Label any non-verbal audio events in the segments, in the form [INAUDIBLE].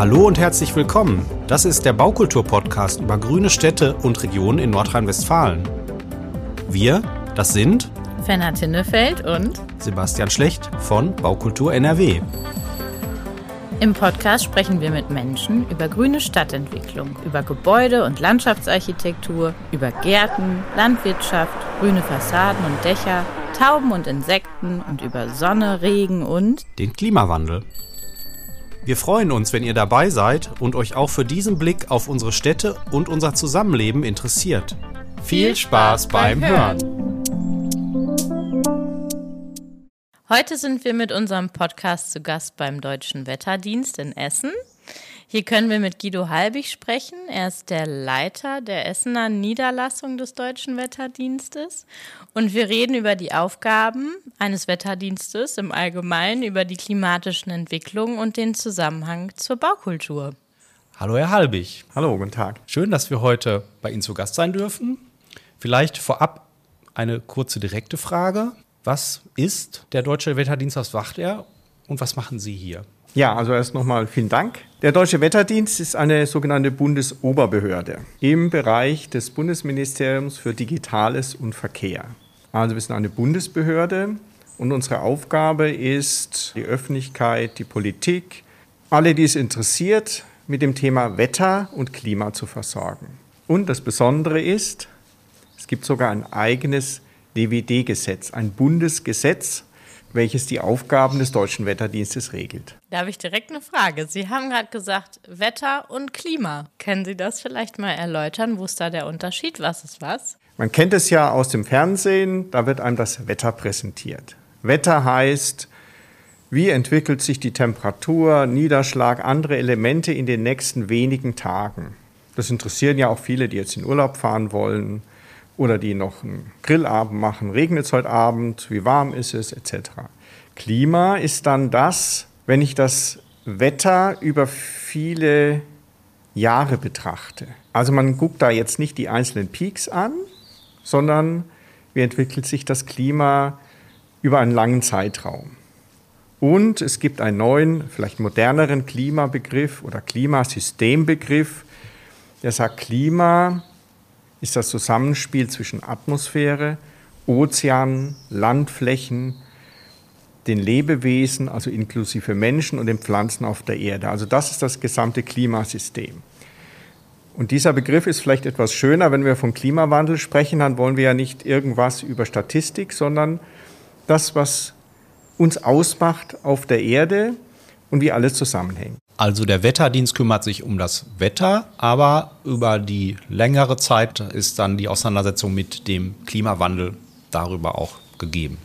Hallo und herzlich willkommen. Das ist der Baukultur-Podcast über grüne Städte und Regionen in Nordrhein-Westfalen. Wir, das sind Fenner Tinnefeld und Sebastian Schlecht von Baukultur NRW. Im Podcast sprechen wir mit Menschen über grüne Stadtentwicklung, über Gebäude- und Landschaftsarchitektur, über Gärten, Landwirtschaft, grüne Fassaden und Dächer, Tauben und Insekten und über Sonne, Regen und den Klimawandel. Wir freuen uns, wenn ihr dabei seid und euch auch für diesen Blick auf unsere Städte und unser Zusammenleben interessiert. Viel Spaß beim Hören! Heute sind wir mit unserem Podcast zu Gast beim Deutschen Wetterdienst in Essen. Hier können wir mit Guido Halbig sprechen. Er ist der Leiter der Essener Niederlassung des Deutschen Wetterdienstes. Und wir reden über die Aufgaben eines Wetterdienstes im Allgemeinen, über die klimatischen Entwicklungen und den Zusammenhang zur Baukultur. Hallo, Herr Halbig. Hallo, guten Tag. Schön, dass wir heute bei Ihnen zu Gast sein dürfen. Vielleicht vorab eine kurze direkte Frage. Was ist der Deutsche Wetterdienst, was wacht er und was machen Sie hier? Ja, also erst nochmal vielen Dank. Der Deutsche Wetterdienst ist eine sogenannte Bundesoberbehörde im Bereich des Bundesministeriums für Digitales und Verkehr. Also wir sind eine Bundesbehörde und unsere Aufgabe ist, die Öffentlichkeit, die Politik, alle, die es interessiert, mit dem Thema Wetter und Klima zu versorgen. Und das Besondere ist, es gibt sogar ein eigenes DWD-Gesetz, ein Bundesgesetz, welches die Aufgaben des Deutschen Wetterdienstes regelt. Da habe ich direkt eine Frage. Sie haben gerade gesagt, Wetter und Klima. Können Sie das vielleicht mal erläutern? Wo ist da der Unterschied? Was ist was? Man kennt es ja aus dem Fernsehen, da wird einem das Wetter präsentiert. Wetter heißt, wie entwickelt sich die Temperatur, Niederschlag, andere Elemente in den nächsten wenigen Tagen. Das interessieren ja auch viele, die jetzt in Urlaub fahren wollen oder die noch einen Grillabend machen, regnet es heute Abend, wie warm ist es, etc. Klima ist dann das, wenn ich das Wetter über viele Jahre betrachte. Also man guckt da jetzt nicht die einzelnen Peaks an, sondern wie entwickelt sich das Klima über einen langen Zeitraum. Und es gibt einen neuen, vielleicht moderneren Klimabegriff oder Klimasystembegriff, der sagt, Klima ist das Zusammenspiel zwischen Atmosphäre, Ozeanen, Landflächen, den Lebewesen, also inklusive Menschen und den Pflanzen auf der Erde. Also das ist das gesamte Klimasystem. Und dieser Begriff ist vielleicht etwas schöner, wenn wir vom Klimawandel sprechen, dann wollen wir ja nicht irgendwas über Statistik, sondern das, was uns ausmacht auf der Erde und wie alles zusammenhängt. Also der Wetterdienst kümmert sich um das Wetter, aber über die längere Zeit ist dann die Auseinandersetzung mit dem Klimawandel darüber auch gegeben.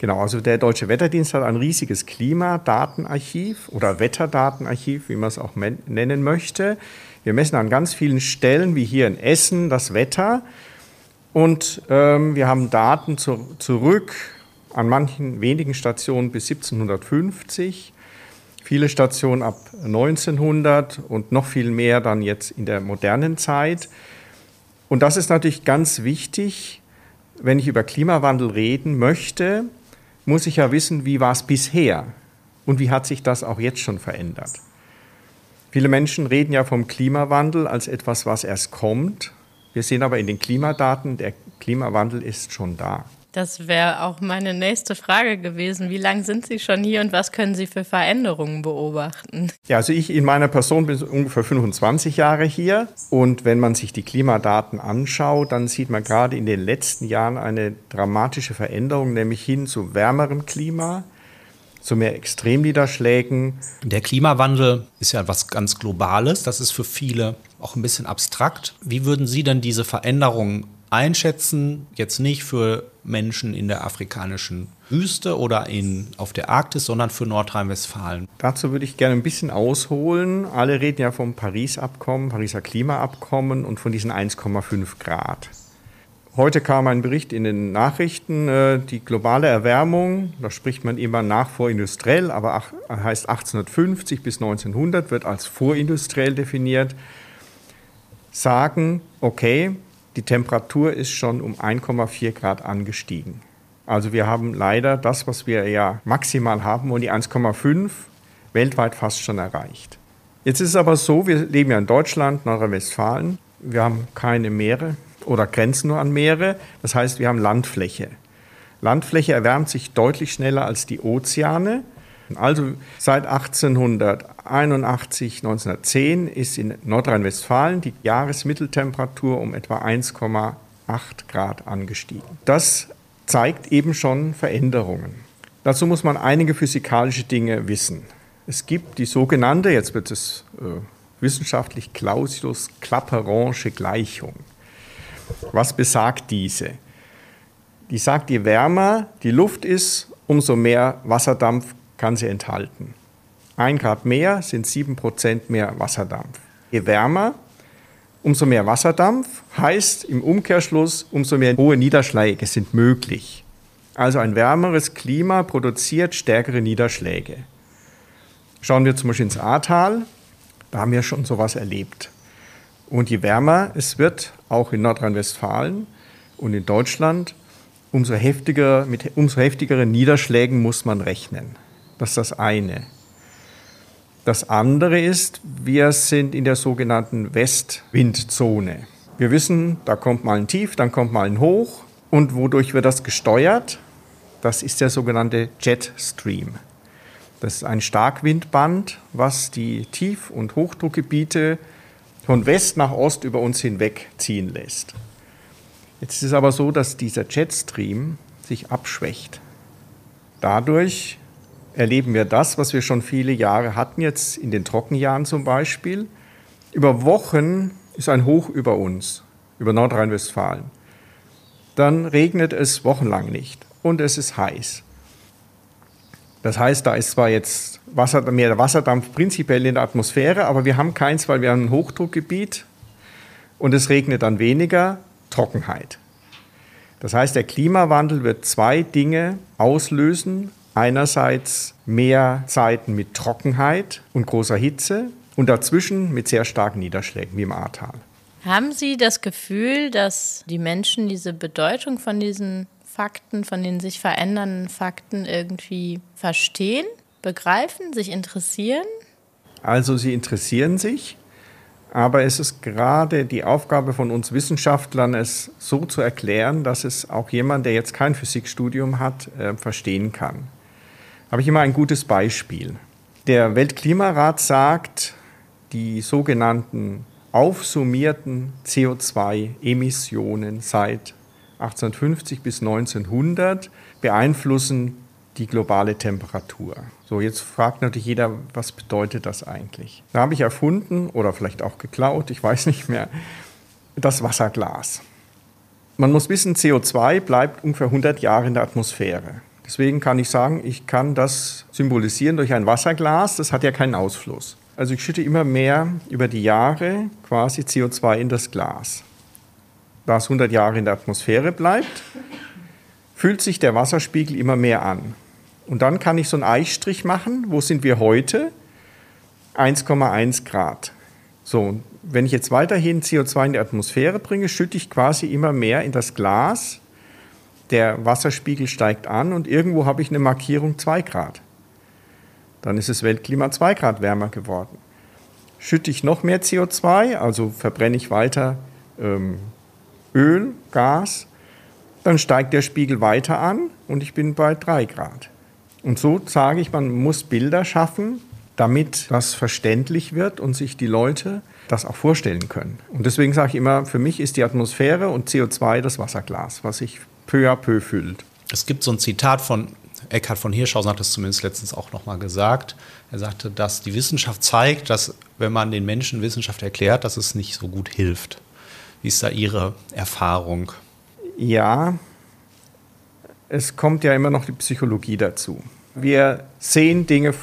Genau, also der Deutsche Wetterdienst hat ein riesiges Klimadatenarchiv oder Wetterdatenarchiv, wie man es auch nennen möchte. Wir messen an ganz vielen Stellen, wie hier in Essen, das Wetter. Und ähm, wir haben Daten zu, zurück an manchen wenigen Stationen bis 1750 viele Stationen ab 1900 und noch viel mehr dann jetzt in der modernen Zeit. Und das ist natürlich ganz wichtig, wenn ich über Klimawandel reden möchte, muss ich ja wissen, wie war es bisher und wie hat sich das auch jetzt schon verändert. Viele Menschen reden ja vom Klimawandel als etwas, was erst kommt. Wir sehen aber in den Klimadaten, der Klimawandel ist schon da. Das wäre auch meine nächste Frage gewesen. Wie lange sind Sie schon hier und was können Sie für Veränderungen beobachten? Ja, also ich in meiner Person bin ungefähr 25 Jahre hier. Und wenn man sich die Klimadaten anschaut, dann sieht man gerade in den letzten Jahren eine dramatische Veränderung, nämlich hin zu wärmerem Klima, zu mehr Extremniederschlägen. Der Klimawandel ist ja etwas ganz Globales. Das ist für viele auch ein bisschen abstrakt. Wie würden Sie denn diese Veränderungen einschätzen, jetzt nicht für Menschen in der afrikanischen Wüste oder in, auf der Arktis, sondern für Nordrhein-Westfalen. Dazu würde ich gerne ein bisschen ausholen. Alle reden ja vom Paris-Abkommen, Pariser Klimaabkommen und von diesen 1,5 Grad. Heute kam ein Bericht in den Nachrichten, äh, die globale Erwärmung, da spricht man immer nach vorindustriell, aber heißt 1850 bis 1900, wird als vorindustriell definiert, sagen, okay, die Temperatur ist schon um 1,4 Grad angestiegen. Also wir haben leider das, was wir ja maximal haben, und die 1,5 weltweit fast schon erreicht. Jetzt ist es aber so, wir leben ja in Deutschland, Nordrhein-Westfalen. Wir haben keine Meere oder grenzen nur an Meere. Das heißt, wir haben Landfläche. Landfläche erwärmt sich deutlich schneller als die Ozeane. Also seit 1881, 1910 ist in Nordrhein-Westfalen die Jahresmitteltemperatur um etwa 1,8 Grad angestiegen. Das zeigt eben schon Veränderungen. Dazu muss man einige physikalische Dinge wissen. Es gibt die sogenannte, jetzt wird es äh, wissenschaftlich Clausius-Clapeyron'sche Gleichung. Was besagt diese? Die sagt, je wärmer die Luft ist, umso mehr Wasserdampf kann sie enthalten. Ein Grad mehr sind sieben Prozent mehr Wasserdampf. Je wärmer, umso mehr Wasserdampf heißt im Umkehrschluss, umso mehr hohe Niederschläge sind möglich. Also ein wärmeres Klima produziert stärkere Niederschläge. Schauen wir zum Beispiel ins Ahrtal, da haben wir schon sowas erlebt. Und je wärmer es wird, auch in Nordrhein-Westfalen und in Deutschland, umso, heftiger, mit umso heftigeren Niederschlägen muss man rechnen. Das ist das eine. Das andere ist, wir sind in der sogenannten Westwindzone. Wir wissen, da kommt mal ein Tief, dann kommt mal ein Hoch. Und wodurch wird das gesteuert? Das ist der sogenannte Jetstream. Das ist ein Starkwindband, was die Tief- und Hochdruckgebiete von West nach Ost über uns hinweg ziehen lässt. Jetzt ist es aber so, dass dieser Jetstream sich abschwächt. Dadurch erleben wir das, was wir schon viele Jahre hatten, jetzt in den Trockenjahren zum Beispiel. Über Wochen ist ein Hoch über uns, über Nordrhein-Westfalen. Dann regnet es wochenlang nicht und es ist heiß. Das heißt, da ist zwar jetzt Wasser, mehr Wasserdampf prinzipiell in der Atmosphäre, aber wir haben keins, weil wir haben ein Hochdruckgebiet und es regnet dann weniger, Trockenheit. Das heißt, der Klimawandel wird zwei Dinge auslösen, Einerseits mehr Zeiten mit Trockenheit und großer Hitze und dazwischen mit sehr starken Niederschlägen wie im Ahrtal. Haben Sie das Gefühl, dass die Menschen diese Bedeutung von diesen Fakten, von den sich verändernden Fakten irgendwie verstehen, begreifen, sich interessieren? Also sie interessieren sich, aber es ist gerade die Aufgabe von uns Wissenschaftlern, es so zu erklären, dass es auch jemand, der jetzt kein Physikstudium hat, äh, verstehen kann habe ich immer ein gutes Beispiel. Der Weltklimarat sagt, die sogenannten aufsummierten CO2-Emissionen seit 1850 bis 1900 beeinflussen die globale Temperatur. So, jetzt fragt natürlich jeder, was bedeutet das eigentlich? Da habe ich erfunden oder vielleicht auch geklaut, ich weiß nicht mehr, das Wasserglas. Man muss wissen, CO2 bleibt ungefähr 100 Jahre in der Atmosphäre. Deswegen kann ich sagen, ich kann das symbolisieren durch ein Wasserglas, das hat ja keinen Ausfluss. Also ich schütte immer mehr über die Jahre quasi CO2 in das Glas. Da es 100 Jahre in der Atmosphäre bleibt, fühlt sich der Wasserspiegel immer mehr an. Und dann kann ich so einen Eichstrich machen. Wo sind wir heute? 1,1 Grad. So, wenn ich jetzt weiterhin CO2 in die Atmosphäre bringe, schütte ich quasi immer mehr in das Glas der Wasserspiegel steigt an und irgendwo habe ich eine Markierung 2 Grad. Dann ist das Weltklima 2 Grad wärmer geworden. Schütte ich noch mehr CO2, also verbrenne ich weiter ähm, Öl, Gas, dann steigt der Spiegel weiter an und ich bin bei 3 Grad. Und so sage ich, man muss Bilder schaffen, damit das verständlich wird und sich die Leute das auch vorstellen können. Und deswegen sage ich immer, für mich ist die Atmosphäre und CO2 das Wasserglas, was ich peu à peu füllt. Es gibt so ein Zitat von Eckhard von Hirschhausen, hat das zumindest letztens auch nochmal gesagt. Er sagte, dass die Wissenschaft zeigt, dass wenn man den Menschen Wissenschaft erklärt, dass es nicht so gut hilft. Wie ist da Ihre Erfahrung? Ja, es kommt ja immer noch die Psychologie dazu. Wir sehen Dinge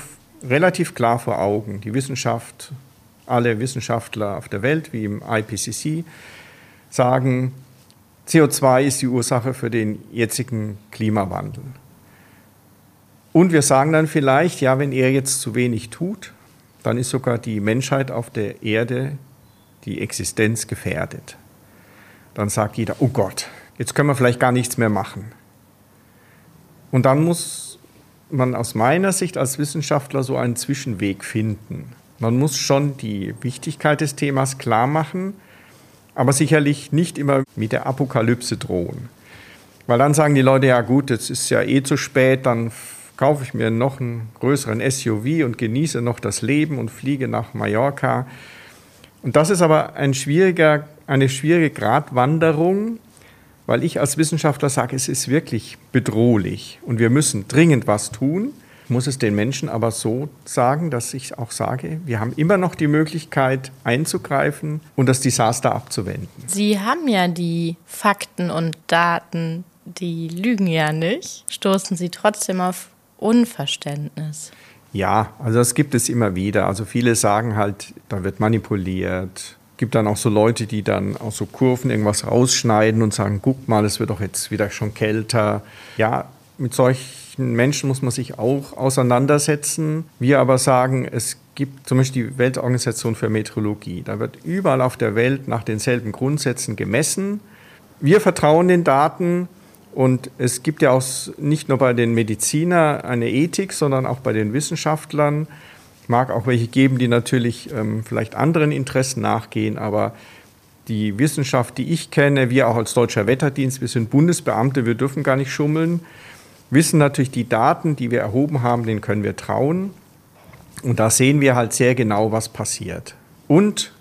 relativ klar vor Augen. Die Wissenschaft, alle Wissenschaftler auf der Welt, wie im IPCC, sagen, CO2 ist die Ursache für den jetzigen Klimawandel. Und wir sagen dann vielleicht, ja, wenn er jetzt zu wenig tut, dann ist sogar die Menschheit auf der Erde, die Existenz gefährdet. Dann sagt jeder, oh Gott, jetzt können wir vielleicht gar nichts mehr machen. Und dann muss man aus meiner Sicht als Wissenschaftler so einen Zwischenweg finden. Man muss schon die Wichtigkeit des Themas klar machen, aber sicherlich nicht immer mit der Apokalypse drohen. Weil dann sagen die Leute, ja gut, jetzt ist ja eh zu spät, dann kaufe ich mir noch einen größeren SUV und genieße noch das Leben und fliege nach Mallorca. Und das ist aber ein schwieriger, eine schwierige Gratwanderung, weil ich als Wissenschaftler sage, es ist wirklich bedrohlich und wir müssen dringend was tun. Ich muss es den Menschen aber so sagen, dass ich auch sage, wir haben immer noch die Möglichkeit einzugreifen und das Desaster abzuwenden. Sie haben ja die Fakten und Daten, die lügen ja nicht. Stoßen Sie trotzdem auf Unverständnis? Ja, also das gibt es immer wieder. Also viele sagen halt, da wird manipuliert. Gibt dann auch so Leute, die dann aus so Kurven irgendwas rausschneiden und sagen, guck mal, es wird doch jetzt wieder schon kälter. Ja, mit solchen Menschen muss man sich auch auseinandersetzen. Wir aber sagen, es gibt zum Beispiel die Weltorganisation für Meteorologie. Da wird überall auf der Welt nach denselben Grundsätzen gemessen. Wir vertrauen den Daten und es gibt ja auch nicht nur bei den Medizinern eine Ethik, sondern auch bei den Wissenschaftlern. Es mag auch welche geben, die natürlich ähm, vielleicht anderen Interessen nachgehen, aber die Wissenschaft, die ich kenne, wir auch als Deutscher Wetterdienst, wir sind Bundesbeamte, wir dürfen gar nicht schummeln, wissen natürlich die Daten, die wir erhoben haben, denen können wir trauen. Und da sehen wir halt sehr genau, was passiert. Und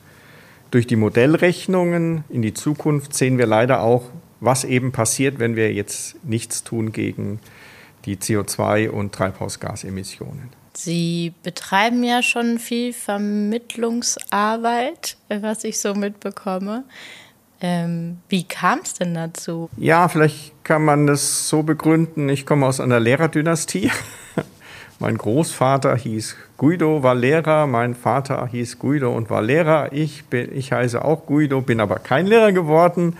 durch die Modellrechnungen in die Zukunft sehen wir leider auch, was eben passiert, wenn wir jetzt nichts tun gegen die CO2- und Treibhausgasemissionen. Sie betreiben ja schon viel Vermittlungsarbeit, was ich so mitbekomme. Ähm, wie kam es denn dazu? Ja, vielleicht kann man das so begründen. Ich komme aus einer Lehrerdynastie. [LAUGHS] mein Großvater hieß Guido, war Lehrer. Mein Vater hieß Guido und war Lehrer. Ich, bin, ich heiße auch Guido, bin aber kein Lehrer geworden.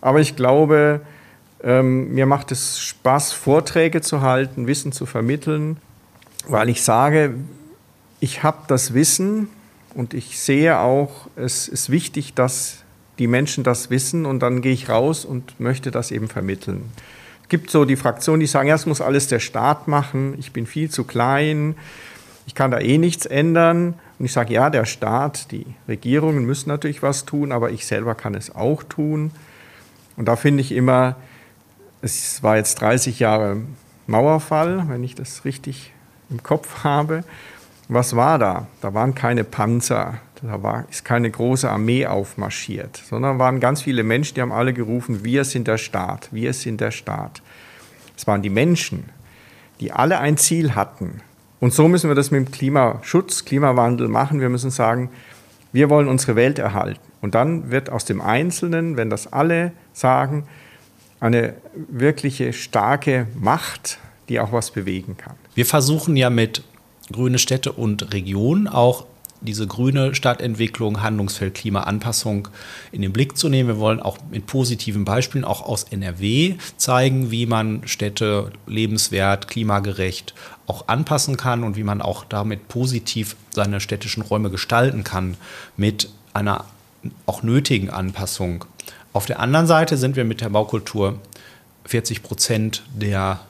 Aber ich glaube, ähm, mir macht es Spaß, Vorträge zu halten, Wissen zu vermitteln, weil ich sage, ich habe das Wissen und ich sehe auch, es ist wichtig, dass die Menschen das wissen und dann gehe ich raus und möchte das eben vermitteln. Es gibt so die Fraktionen, die sagen, ja, es muss alles der Staat machen, ich bin viel zu klein, ich kann da eh nichts ändern. Und ich sage, ja, der Staat, die Regierungen müssen natürlich was tun, aber ich selber kann es auch tun. Und da finde ich immer, es war jetzt 30 Jahre Mauerfall, wenn ich das richtig im Kopf habe. Was war da? Da waren keine Panzer, da war, ist keine große Armee aufmarschiert, sondern waren ganz viele Menschen, die haben alle gerufen, wir sind der Staat, wir sind der Staat. Es waren die Menschen, die alle ein Ziel hatten. Und so müssen wir das mit dem Klimaschutz, Klimawandel machen. Wir müssen sagen, wir wollen unsere Welt erhalten. Und dann wird aus dem Einzelnen, wenn das alle sagen, eine wirkliche starke Macht, die auch was bewegen kann. Wir versuchen ja mit Grüne Städte und Regionen auch diese grüne Stadtentwicklung, Handlungsfeld Klimaanpassung in den Blick zu nehmen. Wir wollen auch mit positiven Beispielen auch aus NRW zeigen, wie man Städte lebenswert, klimagerecht auch anpassen kann und wie man auch damit positiv seine städtischen Räume gestalten kann mit einer auch nötigen Anpassung. Auf der anderen Seite sind wir mit der Baukultur 40 Prozent der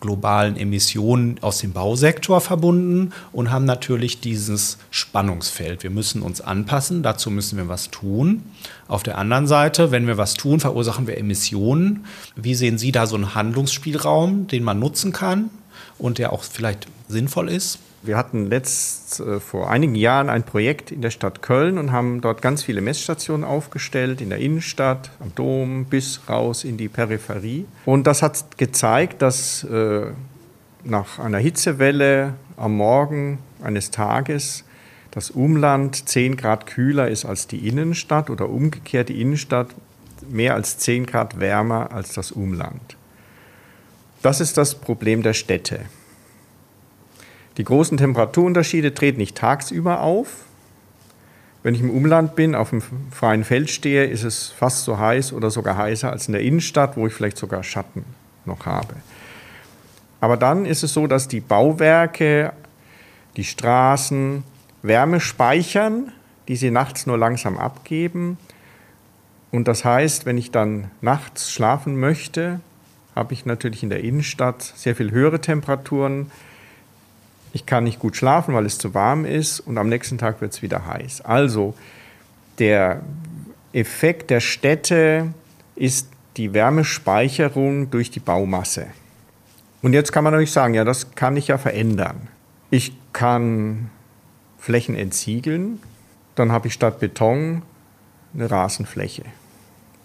globalen Emissionen aus dem Bausektor verbunden und haben natürlich dieses Spannungsfeld. Wir müssen uns anpassen, dazu müssen wir was tun. Auf der anderen Seite, wenn wir was tun, verursachen wir Emissionen. Wie sehen Sie da so einen Handlungsspielraum, den man nutzen kann und der auch vielleicht sinnvoll ist? Wir hatten letzt äh, vor einigen Jahren ein Projekt in der Stadt Köln und haben dort ganz viele Messstationen aufgestellt, in der Innenstadt, am Dom bis raus in die Peripherie. Und das hat gezeigt, dass äh, nach einer Hitzewelle am Morgen eines Tages das Umland 10 Grad kühler ist als die Innenstadt oder umgekehrt die Innenstadt mehr als 10 Grad wärmer als das Umland. Das ist das Problem der Städte. Die großen Temperaturunterschiede treten nicht tagsüber auf. Wenn ich im Umland bin, auf dem freien Feld stehe, ist es fast so heiß oder sogar heißer als in der Innenstadt, wo ich vielleicht sogar Schatten noch habe. Aber dann ist es so, dass die Bauwerke, die Straßen Wärme speichern, die sie nachts nur langsam abgeben. Und das heißt, wenn ich dann nachts schlafen möchte, habe ich natürlich in der Innenstadt sehr viel höhere Temperaturen, Ich kann nicht gut schlafen, weil es zu warm ist und am nächsten Tag wird es wieder heiß. Also der Effekt der Städte ist die Wärmespeicherung durch die Baumasse. Und jetzt kann man natürlich sagen, ja, das kann ich ja verändern. Ich kann Flächen entsiegeln, dann habe ich statt Beton eine Rasenfläche.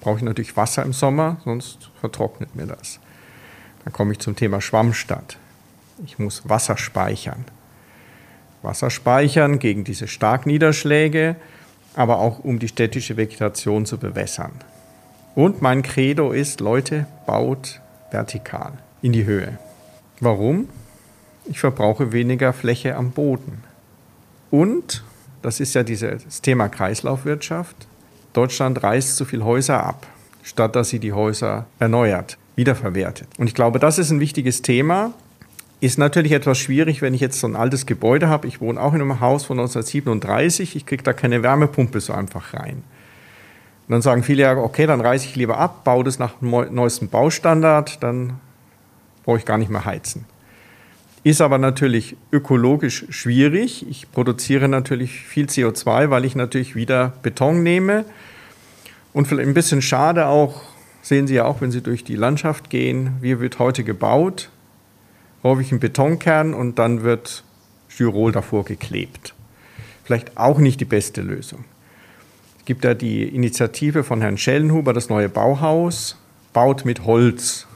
Brauche ich natürlich Wasser im Sommer, sonst vertrocknet mir das. Dann komme ich zum Thema Schwammstadt. Ich muss Wasser speichern. Wasser speichern gegen diese Starkniederschläge, aber auch um die städtische Vegetation zu bewässern. Und mein Credo ist, Leute, baut vertikal in die Höhe. Warum? Ich verbrauche weniger Fläche am Boden. Und, das ist ja dieses Thema Kreislaufwirtschaft, Deutschland reißt zu viele Häuser ab, statt dass sie die Häuser erneuert, wiederverwertet. Und ich glaube, das ist ein wichtiges Thema. Ist natürlich etwas schwierig, wenn ich jetzt so ein altes Gebäude habe. Ich wohne auch in einem Haus von 1937. Ich kriege da keine Wärmepumpe so einfach rein. Und dann sagen viele ja, okay, dann reiße ich lieber ab, baue das nach dem neuesten Baustandard, dann brauche ich gar nicht mehr heizen. Ist aber natürlich ökologisch schwierig. Ich produziere natürlich viel CO2, weil ich natürlich wieder Beton nehme. Und vielleicht ein bisschen schade auch, sehen Sie ja auch, wenn Sie durch die Landschaft gehen, wie wird heute gebaut. Brauche ich einen Betonkern und dann wird Styrol davor geklebt. Vielleicht auch nicht die beste Lösung. Es gibt ja die Initiative von Herrn Schellenhuber, das neue Bauhaus, baut mit Holz.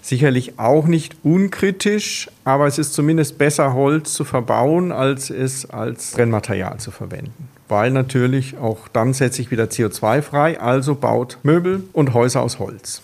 Sicherlich auch nicht unkritisch, aber es ist zumindest besser, Holz zu verbauen, als es als Brennmaterial zu verwenden. Weil natürlich auch dann setze ich wieder CO2 frei, also baut Möbel und Häuser aus Holz.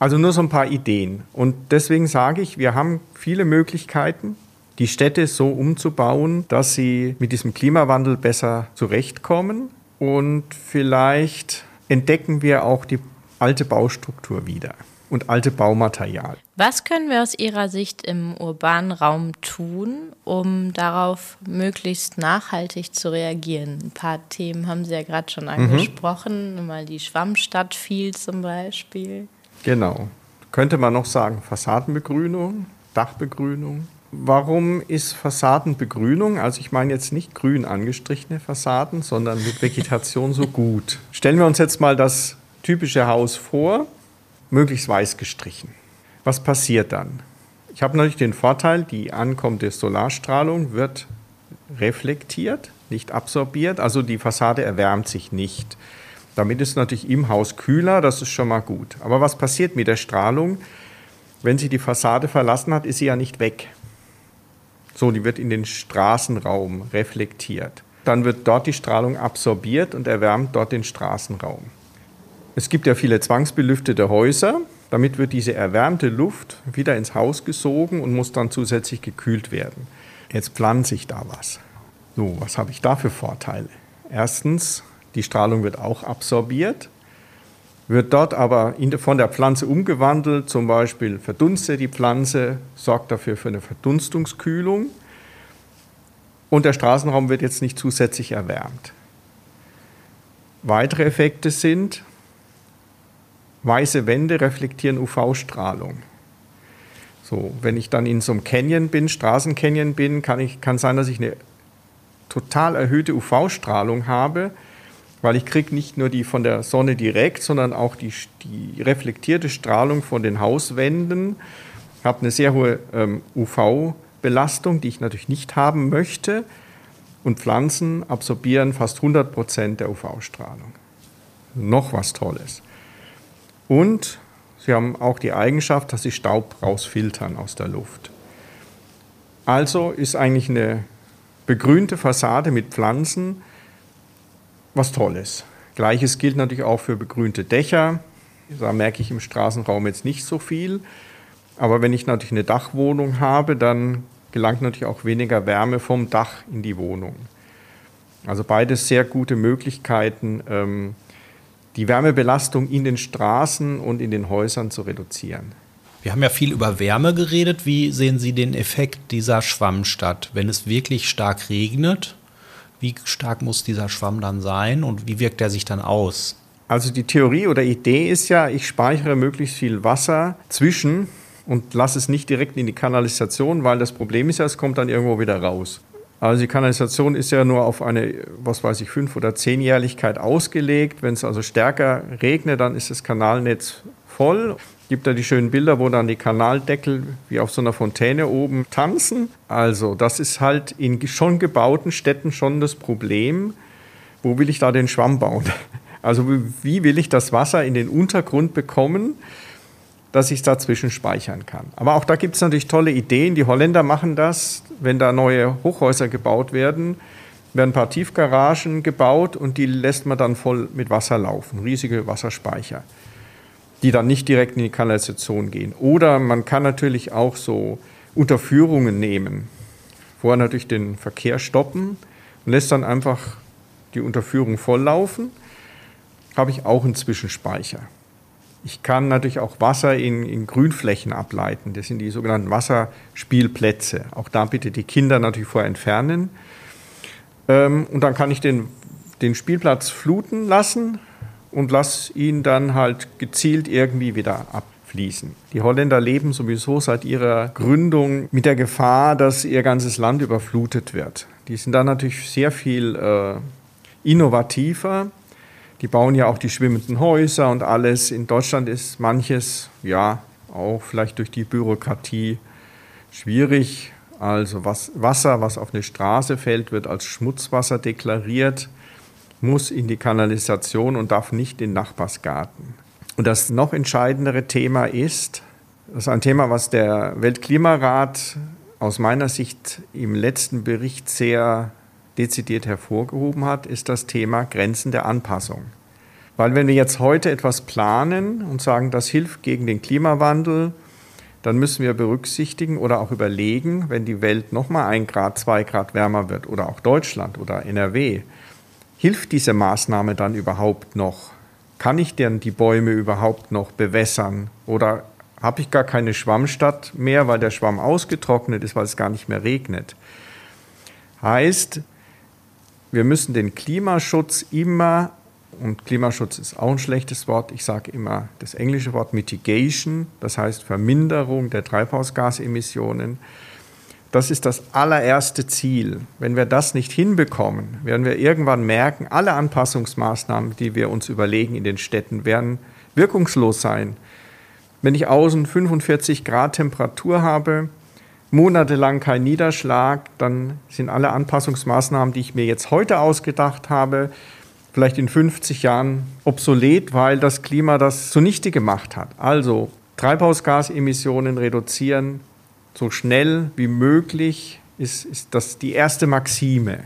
Also nur so ein paar Ideen. Und deswegen sage ich, wir haben viele Möglichkeiten, die Städte so umzubauen, dass sie mit diesem Klimawandel besser zurechtkommen. Und vielleicht entdecken wir auch die alte Baustruktur wieder und alte Baumaterial. Was können wir aus Ihrer Sicht im urbanen Raum tun, um darauf möglichst nachhaltig zu reagieren? Ein paar Themen haben Sie ja gerade schon mhm. angesprochen, mhm. mal die Schwammstadt viel zum Beispiel. Genau. Könnte man noch sagen, Fassadenbegrünung, Dachbegrünung. Warum ist Fassadenbegrünung, also ich meine jetzt nicht grün angestrichene Fassaden, sondern mit Vegetation so gut? Stellen wir uns jetzt mal das typische Haus vor möglichst weiß gestrichen. Was passiert dann? Ich habe natürlich den Vorteil, die ankommende Solarstrahlung wird reflektiert, nicht absorbiert, also die Fassade erwärmt sich nicht. Damit ist es natürlich im Haus kühler, das ist schon mal gut. Aber was passiert mit der Strahlung? Wenn sie die Fassade verlassen hat, ist sie ja nicht weg. So, die wird in den Straßenraum reflektiert. Dann wird dort die Strahlung absorbiert und erwärmt dort den Straßenraum. Es gibt ja viele zwangsbelüftete Häuser. Damit wird diese erwärmte Luft wieder ins Haus gesogen und muss dann zusätzlich gekühlt werden. Jetzt pflanze ich da was. So, was habe ich da für Vorteile? Erstens, die Strahlung wird auch absorbiert, wird dort aber von der Pflanze umgewandelt, zum Beispiel verdunstet die Pflanze, sorgt dafür für eine Verdunstungskühlung und der Straßenraum wird jetzt nicht zusätzlich erwärmt. Weitere Effekte sind, Weiße Wände reflektieren UV-Strahlung. So, wenn ich dann in so einem Canyon bin, Straßencanyon bin, kann, ich, kann sein, dass ich eine total erhöhte UV-Strahlung habe, weil ich kriege nicht nur die von der Sonne direkt, sondern auch die, die reflektierte Strahlung von den Hauswänden. Ich habe eine sehr hohe ähm, UV-Belastung, die ich natürlich nicht haben möchte. Und Pflanzen absorbieren fast 100 Prozent der UV-Strahlung. Noch was Tolles. Und sie haben auch die Eigenschaft, dass sie Staub rausfiltern aus der Luft. Also ist eigentlich eine begrünte Fassade mit Pflanzen was Tolles. Gleiches gilt natürlich auch für begrünte Dächer. Da merke ich im Straßenraum jetzt nicht so viel. Aber wenn ich natürlich eine Dachwohnung habe, dann gelangt natürlich auch weniger Wärme vom Dach in die Wohnung. Also beides sehr gute Möglichkeiten, ähm, die Wärmebelastung in den Straßen und in den Häusern zu reduzieren. Wir haben ja viel über Wärme geredet. Wie sehen Sie den Effekt dieser Schwammstadt? Wenn es wirklich stark regnet, wie stark muss dieser Schwamm dann sein und wie wirkt er sich dann aus? Also die Theorie oder Idee ist ja, ich speichere möglichst viel Wasser zwischen und lasse es nicht direkt in die Kanalisation, weil das Problem ist ja, es kommt dann irgendwo wieder raus. Also die Kanalisation ist ja nur auf eine, was weiß ich, fünf- oder zehnjährlichkeit ausgelegt. Wenn es also stärker regnet, dann ist das Kanalnetz voll. Gibt da die schönen Bilder, wo dann die Kanaldeckel wie auf so einer Fontäne oben tanzen. Also das ist halt in schon gebauten Städten schon das Problem. Wo will ich da den Schwamm bauen? [LAUGHS] Also wie will ich das Wasser in den Untergrund bekommen? Dass ich es dazwischen speichern kann. Aber auch da gibt es natürlich tolle Ideen. Die Holländer machen das, wenn da neue Hochhäuser gebaut werden, werden ein paar Tiefgaragen gebaut und die lässt man dann voll mit Wasser laufen, riesige Wasserspeicher, die dann nicht direkt in die Kanalisation gehen. Oder man kann natürlich auch so Unterführungen nehmen, vorher natürlich den Verkehr stoppen und lässt dann einfach die Unterführung volllaufen. Habe ich auch einen Zwischenspeicher. Ich kann natürlich auch Wasser in, in, Grünflächen ableiten. Das sind die sogenannten Wasserspielplätze. Auch da bitte die Kinder natürlich vorher entfernen. Ähm, und dann kann ich den, den Spielplatz fluten lassen und lasse ihn dann halt gezielt irgendwie wieder abfließen. Die Holländer leben sowieso seit ihrer Gründung mit der Gefahr, dass ihr ganzes Land überflutet wird. Die sind dann natürlich sehr viel äh, innovativer die bauen ja auch die schwimmenden Häuser und alles. In Deutschland ist manches, ja, auch vielleicht durch die Bürokratie schwierig. Also was, Wasser, was auf eine Straße fällt, wird als Schmutzwasser deklariert, muss in die Kanalisation und darf nicht in Nachbarsgarten. Und das noch entscheidendere Thema ist, das ist ein Thema, was der Weltklimarat aus meiner Sicht im letzten Bericht sehr dezidiert hervorgehoben hat, ist das Thema Grenzen der Anpassung. Weil wenn wir jetzt heute etwas planen und sagen, das hilft gegen den Klimawandel, dann müssen wir berücksichtigen oder auch überlegen, wenn die Welt nochmal ein Grad, zwei Grad wärmer wird oder auch Deutschland oder NRW, hilft diese Maßnahme dann überhaupt noch? Kann ich denn die Bäume überhaupt noch bewässern? Oder habe ich gar keine Schwammstadt mehr, weil der Schwamm ausgetrocknet ist, weil es gar nicht mehr regnet? Heißt, wir müssen den Klimaschutz immer, und Klimaschutz ist auch ein schlechtes Wort, ich sage immer das englische Wort Mitigation, das heißt Verminderung der Treibhausgasemissionen. Das ist das allererste Ziel. Wenn wir das nicht hinbekommen, werden wir irgendwann merken, alle Anpassungsmaßnahmen, die wir uns überlegen in den Städten, werden wirkungslos sein. Wenn ich außen 45 Grad Temperatur habe, monatelang kein Niederschlag, dann sind alle Anpassungsmaßnahmen, die ich mir jetzt heute ausgedacht habe, vielleicht in 50 Jahren obsolet, weil das Klima das zunichte gemacht hat. Also Treibhausgasemissionen reduzieren so schnell wie möglich ist, ist das die erste Maxime.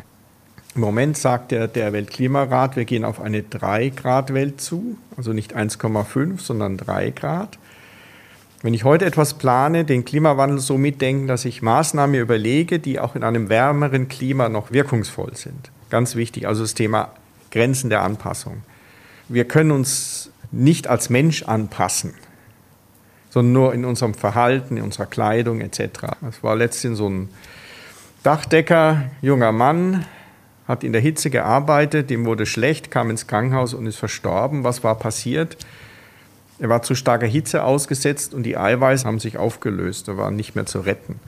Im Moment sagt der, der Weltklimarat, wir gehen auf eine 3-Grad-Welt zu, also nicht 1,5, sondern 3 Grad. Wenn ich heute etwas plane, den Klimawandel so mitdenken, dass ich Maßnahmen überlege, die auch in einem wärmeren Klima noch wirkungsvoll sind. Ganz wichtig, also das Thema Grenzen der Anpassung. Wir können uns nicht als Mensch anpassen, sondern nur in unserem Verhalten, in unserer Kleidung etc. Es war letztens so ein Dachdecker, junger Mann, hat in der Hitze gearbeitet, dem wurde schlecht, kam ins Krankenhaus und ist verstorben. Was war passiert? Er war zu starker Hitze ausgesetzt und die Eiweiße haben sich aufgelöst, er war nicht mehr zu retten.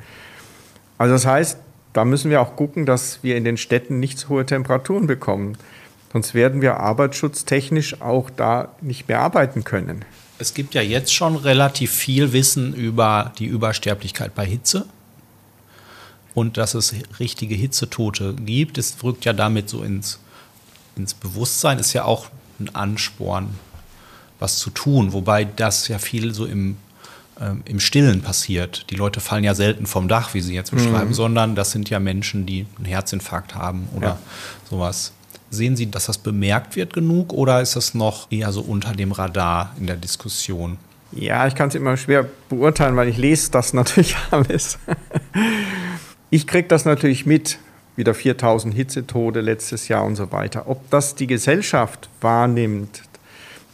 Also das heißt, da müssen wir auch gucken, dass wir in den Städten nicht zu hohe Temperaturen bekommen. Sonst werden wir arbeitsschutztechnisch auch da nicht mehr arbeiten können. Es gibt ja jetzt schon relativ viel Wissen über die Übersterblichkeit bei Hitze und dass es richtige Hitzetote gibt. Es rückt ja damit so ins, ins Bewusstsein, ist ja auch ein Ansporn was zu tun, wobei das ja viel so im, ähm, im Stillen passiert. Die Leute fallen ja selten vom Dach, wie Sie jetzt beschreiben, mhm. sondern das sind ja Menschen, die einen Herzinfarkt haben oder ja. sowas. Sehen Sie, dass das bemerkt wird genug oder ist das noch eher so unter dem Radar in der Diskussion? Ja, ich kann es immer schwer beurteilen, weil ich lese das [LAUGHS] natürlich alles. ich kriege das natürlich mit, wieder 4000 Hitzetode letztes Jahr und so weiter. Ob das die Gesellschaft wahrnimmt,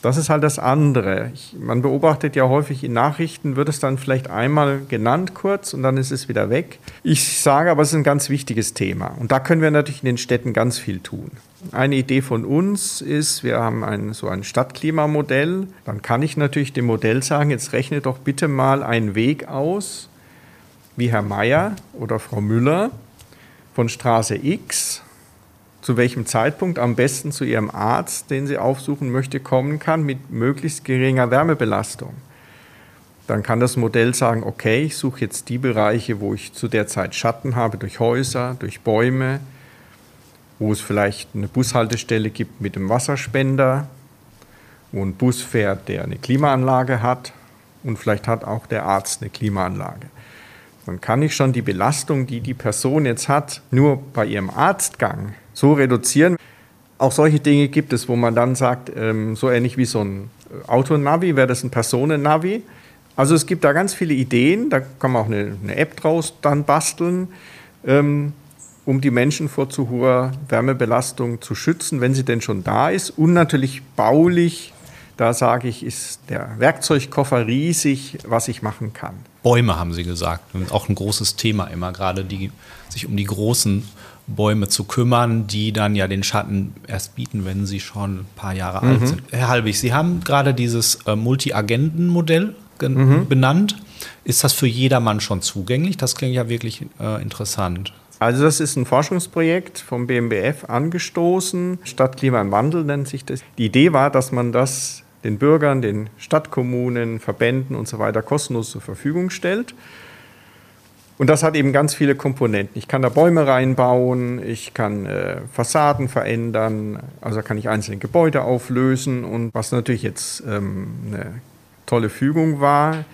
Das ist halt das andere. Ich, man beobachtet ja häufig in Nachrichten, wird es dann vielleicht einmal genannt kurz und dann ist es wieder weg. Ich sage aber, es ist ein ganz wichtiges Thema. Und da können wir natürlich in den Städten ganz viel tun. Eine Idee von uns ist, wir haben ein, so ein Stadtklimamodell. Dann kann ich natürlich dem Modell sagen, jetzt rechne doch bitte mal einen Weg aus, wie Herr Meier oder Frau Müller von Straße X zu welchem Zeitpunkt am besten zu ihrem Arzt, den sie aufsuchen möchte, kommen kann mit möglichst geringer Wärmebelastung. Dann kann das Modell sagen, okay, ich suche jetzt die Bereiche, wo ich zu der Zeit Schatten habe, durch Häuser, durch Bäume, wo es vielleicht eine Bushaltestelle gibt mit einem Wasserspender, wo ein Bus fährt, der eine Klimaanlage hat und vielleicht hat auch der Arzt eine Klimaanlage. Dann kann ich schon die Belastung, die die Person jetzt hat, nur bei ihrem Arztgang so reduzieren. Auch solche Dinge gibt es, wo man dann sagt, ähm, so ähnlich wie so ein Autonavi, wäre das ein Personennavi. Also es gibt da ganz viele Ideen, da kann man auch eine, eine App draus dann basteln, ähm, um die Menschen vor zu hoher Wärmebelastung zu schützen, wenn sie denn schon da ist. Und natürlich baulich, da sage ich, ist der Werkzeugkoffer riesig, was ich machen kann. Bäume haben Sie gesagt, auch ein großes Thema immer, gerade die sich um die großen Bäume zu kümmern, die dann ja den Schatten erst bieten, wenn sie schon ein paar Jahre mhm. alt sind. Herr Halbig, Sie haben gerade dieses äh, Multi-Agenten-Modell mhm. benannt. Ist das für jedermann schon zugänglich? Das klingt ja wirklich äh, interessant. Also das ist ein Forschungsprojekt vom BMBF angestoßen. Stadtklima im Wandel nennt sich das. Die Idee war, dass man das den Bürgern, den Stadtkommunen, Verbänden und so weiter kostenlos zur Verfügung stellt. Und das hat eben ganz viele Komponenten. Ich kann da Bäume reinbauen, ich kann äh, Fassaden verändern, also kann ich einzelne Gebäude auflösen. Und was natürlich jetzt ähm, eine tolle Fügung war,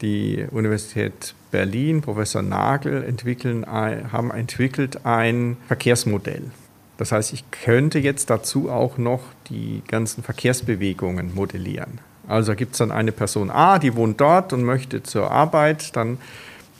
die Universität Berlin, Professor Nagel, entwickeln, haben entwickelt ein Verkehrsmodell. Das heißt, ich könnte jetzt dazu auch noch die ganzen Verkehrsbewegungen modellieren. Also gibt es dann eine Person A, die wohnt dort und möchte zur Arbeit, dann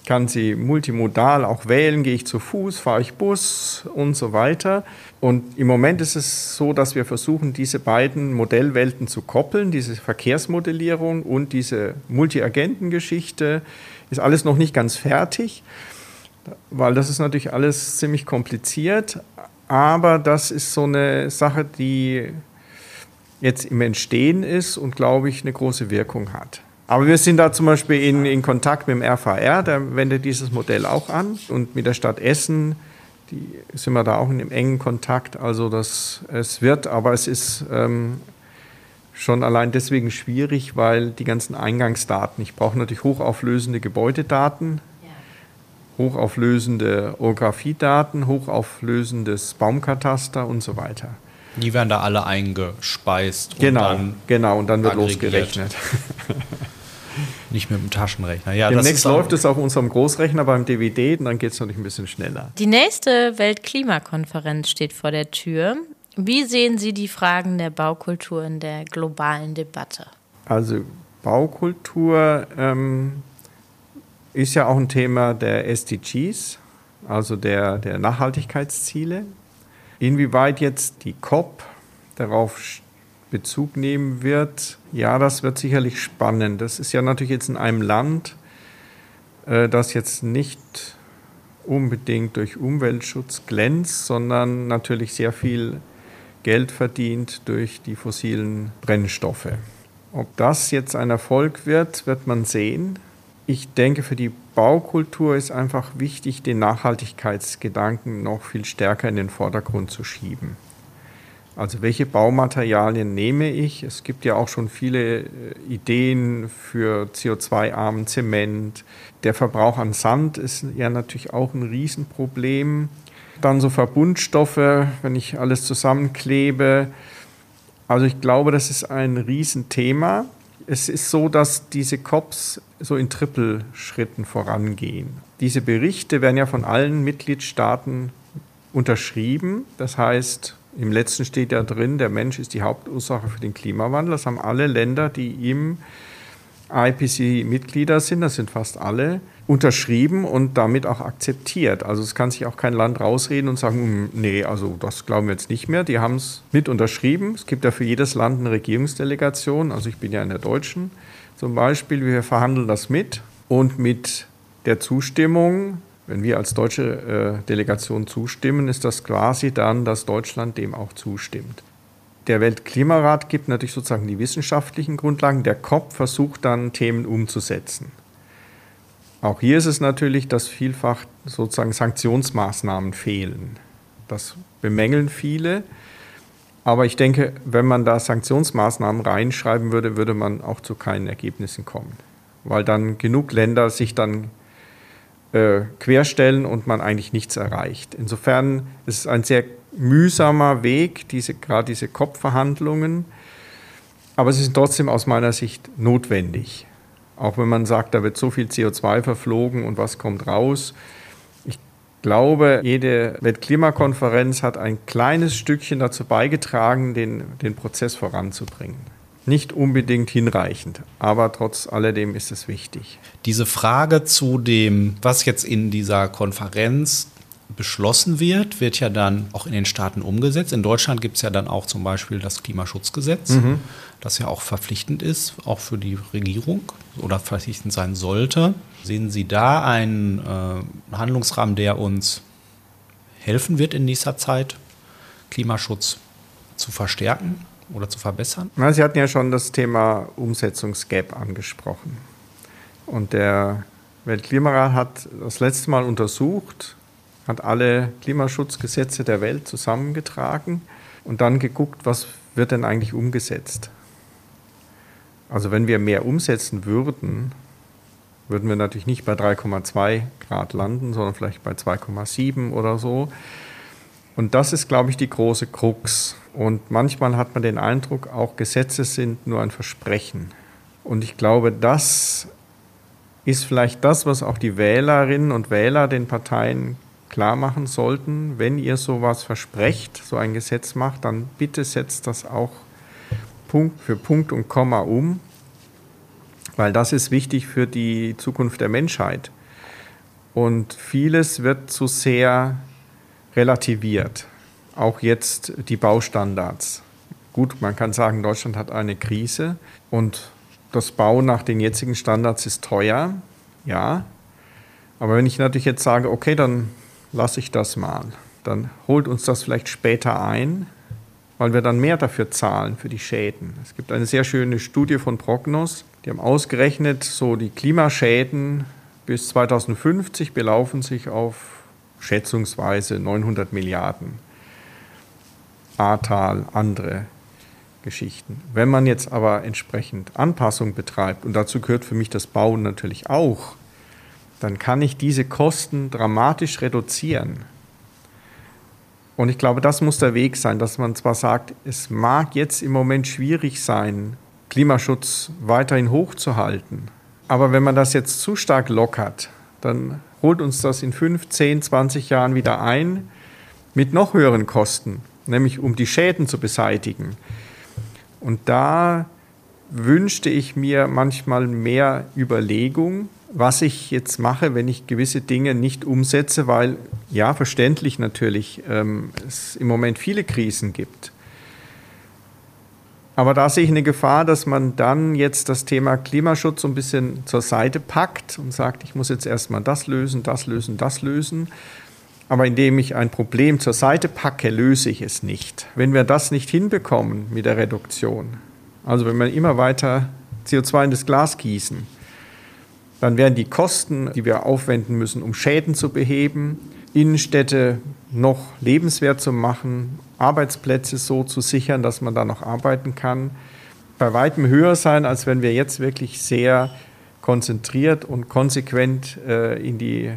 kann sie multimodal auch wählen, gehe ich zu Fuß, fahre ich Bus und so weiter. Und im Moment ist es so, dass wir versuchen, diese beiden Modellwelten zu koppeln, diese Verkehrsmodellierung und diese Multi-Agenten-Geschichte ist alles noch nicht ganz fertig, weil das ist natürlich alles ziemlich kompliziert, aber das ist so eine Sache, die jetzt im Entstehen ist und, glaube ich, eine große Wirkung hat. Aber wir sind da zum Beispiel in, in Kontakt mit dem RVR, der wendet dieses Modell auch an. Und mit der Stadt Essen die, sind wir da auch in einem engen Kontakt. Also das, es wird, aber es ist ähm, schon allein deswegen schwierig, weil die ganzen Eingangsdaten, ich brauche natürlich hochauflösende Gebäudedaten, hochauflösende Orografiedaten, hochauflösendes Baumkataster und so weiter. Die werden da alle eingespeist. Genau, und genau, und dann wird losgerechnet. [LAUGHS] Nicht mit dem Taschenrechner. Ja, Demnächst läuft es auf unserem Großrechner beim DVD und dann geht es natürlich ein bisschen schneller. Die nächste Weltklimakonferenz steht vor der Tür. Wie sehen Sie die Fragen der Baukultur in der globalen Debatte? Also Baukultur ähm, ist ja auch ein Thema der SDGs, also der, der Nachhaltigkeitsziele. Inwieweit jetzt die COP darauf Bezug nehmen wird, ja, das wird sicherlich spannend. Das ist ja natürlich jetzt in einem Land, äh, das jetzt nicht unbedingt durch Umweltschutz glänzt, sondern natürlich sehr viel Geld verdient durch die fossilen Brennstoffe. Ob das jetzt ein Erfolg wird, wird man sehen. Ich denke, für die Baukultur ist einfach wichtig, den Nachhaltigkeitsgedanken noch viel stärker in den Vordergrund zu schieben. Also welche Baumaterialien nehme ich? Es gibt ja auch schon viele äh, Ideen für CO2-armen Zement. Der Verbrauch an Sand ist ja natürlich auch ein Riesenproblem. Dann so Verbundstoffe, wenn ich alles zusammenklebe. Also ich glaube, das ist ein Riesenthema. Es ist so, dass diese COPs so in Trippelschritten vorangehen. Diese Berichte werden ja von allen Mitgliedstaaten unterschrieben. Das heißt, im letzten steht ja drin, der Mensch ist die Hauptursache für den Klimawandel. Das haben alle Länder, die ihm IPC-Mitglieder sind, das sind fast alle, unterschrieben und damit auch akzeptiert. Also es kann sich auch kein Land rausreden und sagen, hm, nee, also das glauben wir jetzt nicht mehr. Die haben es mit unterschrieben. Es gibt ja für jedes Land eine Regierungsdelegation. Also ich bin ja in der deutschen zum Beispiel. Wir verhandeln das mit und mit der Zustimmung, wenn wir als deutsche äh, Delegation zustimmen, ist das quasi dann, dass Deutschland dem auch zustimmt. Der Weltklimarat gibt natürlich sozusagen die wissenschaftlichen Grundlagen. Der Kopf versucht dann Themen umzusetzen. Auch hier ist es natürlich, dass vielfach sozusagen Sanktionsmaßnahmen fehlen. Das bemängeln viele. Aber ich denke, wenn man da Sanktionsmaßnahmen reinschreiben würde, würde man auch zu keinen Ergebnissen kommen. Weil dann genug Länder sich dann äh, querstellen und man eigentlich nichts erreicht. Insofern ist es ein sehr mühsamer Weg, diese, gerade diese COP-Verhandlungen. Aber sie sind trotzdem aus meiner Sicht notwendig. Auch wenn man sagt, da wird so viel CO2 verflogen und was kommt raus. Ich glaube, jede Weltklimakonferenz hat ein kleines Stückchen dazu beigetragen, den, den Prozess voranzubringen. Nicht unbedingt hinreichend, aber trotz alledem ist es wichtig. Diese Frage zu dem, was jetzt in dieser Konferenz beschlossen wird, wird ja dann auch in den Staaten umgesetzt. In Deutschland gibt es ja dann auch zum Beispiel das Klimaschutzgesetz, mhm. das ja auch verpflichtend ist, auch für die Regierung oder verpflichtend sein sollte. Sehen Sie da einen äh, Handlungsrahmen, der uns helfen wird in nächster Zeit, Klimaschutz zu verstärken oder zu verbessern? Sie hatten ja schon das Thema Umsetzungsgap angesprochen. Und der Weltklimarat hat das letzte Mal untersucht, hat alle Klimaschutzgesetze der Welt zusammengetragen und dann geguckt, was wird denn eigentlich umgesetzt. Also wenn wir mehr umsetzen würden, würden wir natürlich nicht bei 3,2 Grad landen, sondern vielleicht bei 2,7 oder so. Und das ist, glaube ich, die große Krux. Und manchmal hat man den Eindruck, auch Gesetze sind nur ein Versprechen. Und ich glaube, das ist vielleicht das, was auch die Wählerinnen und Wähler den Parteien klar machen sollten, wenn ihr sowas versprecht, so ein Gesetz macht, dann bitte setzt das auch Punkt für Punkt und Komma um, weil das ist wichtig für die Zukunft der Menschheit. Und vieles wird zu sehr relativiert, auch jetzt die Baustandards. Gut, man kann sagen, Deutschland hat eine Krise und das Bauen nach den jetzigen Standards ist teuer, ja. Aber wenn ich natürlich jetzt sage, okay, dann lasse ich das mal. Dann holt uns das vielleicht später ein, weil wir dann mehr dafür zahlen, für die Schäden. Es gibt eine sehr schöne Studie von Prognos, die haben ausgerechnet, so die Klimaschäden bis 2050 belaufen sich auf schätzungsweise 900 Milliarden. Ahrtal, andere Geschichten. Wenn man jetzt aber entsprechend Anpassung betreibt, und dazu gehört für mich das Bauen natürlich auch, dann kann ich diese Kosten dramatisch reduzieren. Und ich glaube, das muss der Weg sein, dass man zwar sagt, es mag jetzt im Moment schwierig sein, Klimaschutz weiterhin hochzuhalten, aber wenn man das jetzt zu stark lockert, dann holt uns das in 5, 10, 20 Jahren wieder ein mit noch höheren Kosten, nämlich um die Schäden zu beseitigen. Und da wünschte ich mir manchmal mehr Überlegung, was ich jetzt mache, wenn ich gewisse Dinge nicht umsetze, weil ja, verständlich natürlich, ähm, es im Moment viele Krisen gibt. Aber da sehe ich eine Gefahr, dass man dann jetzt das Thema Klimaschutz so ein bisschen zur Seite packt und sagt, ich muss jetzt erstmal das lösen, das lösen, das lösen. Aber indem ich ein Problem zur Seite packe, löse ich es nicht. Wenn wir das nicht hinbekommen mit der Reduktion, also wenn wir immer weiter CO2 in das Glas gießen, dann werden die Kosten, die wir aufwenden müssen, um Schäden zu beheben, Innenstädte noch lebenswert zu machen, Arbeitsplätze so zu sichern, dass man da noch arbeiten kann, bei weitem höher sein, als wenn wir jetzt wirklich sehr konzentriert und konsequent äh, in die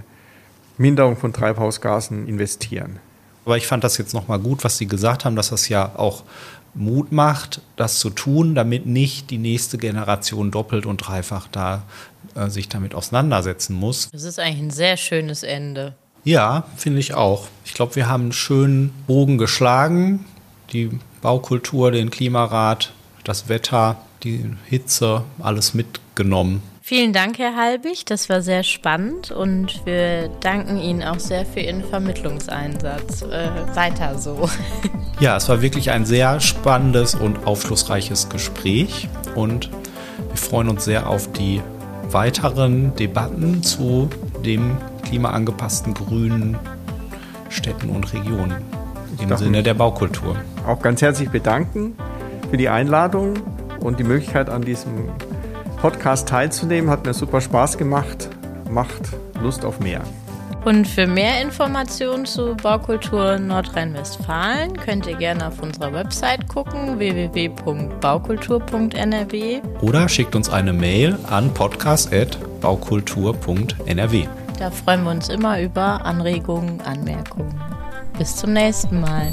Minderung von Treibhausgasen investieren. Aber ich fand das jetzt nochmal gut, was Sie gesagt haben, dass das ja auch Mut macht, das zu tun, damit nicht die nächste Generation doppelt und dreifach da äh, sich damit auseinandersetzen muss. Das ist eigentlich ein sehr schönes Ende. Ja, finde ich auch. Ich glaube, wir haben einen schönen Bogen geschlagen. Die Baukultur, den Klimarat, das Wetter. die Hitze, alles mitgenommen. Vielen Dank, Herr Halbig. Das war sehr spannend und wir danken Ihnen auch sehr für Ihren Vermittlungseinsatz. Äh, weiter so. [LAUGHS] Ja, es war wirklich ein sehr spannendes und aufschlussreiches Gespräch und wir freuen uns sehr auf die weiteren Debatten zu dem klimaangepassten grünen Städten und Regionen im Sinne der Baukultur. Auch ganz herzlich bedanken für die Einladung und die Möglichkeit an diesem Podcast teilzunehmen. Hat mir super Spaß gemacht. Macht Lust auf mehr. Und für mehr Informationen zu Baukultur Nordrhein-Westfalen könnt ihr gerne auf unserer Website gucken, www.baukultur.nrw. Oder schickt uns eine Mail an podcast.baukultur.nrw. Da freuen wir uns immer über Anregungen, Anmerkungen. Bis zum nächsten Mal.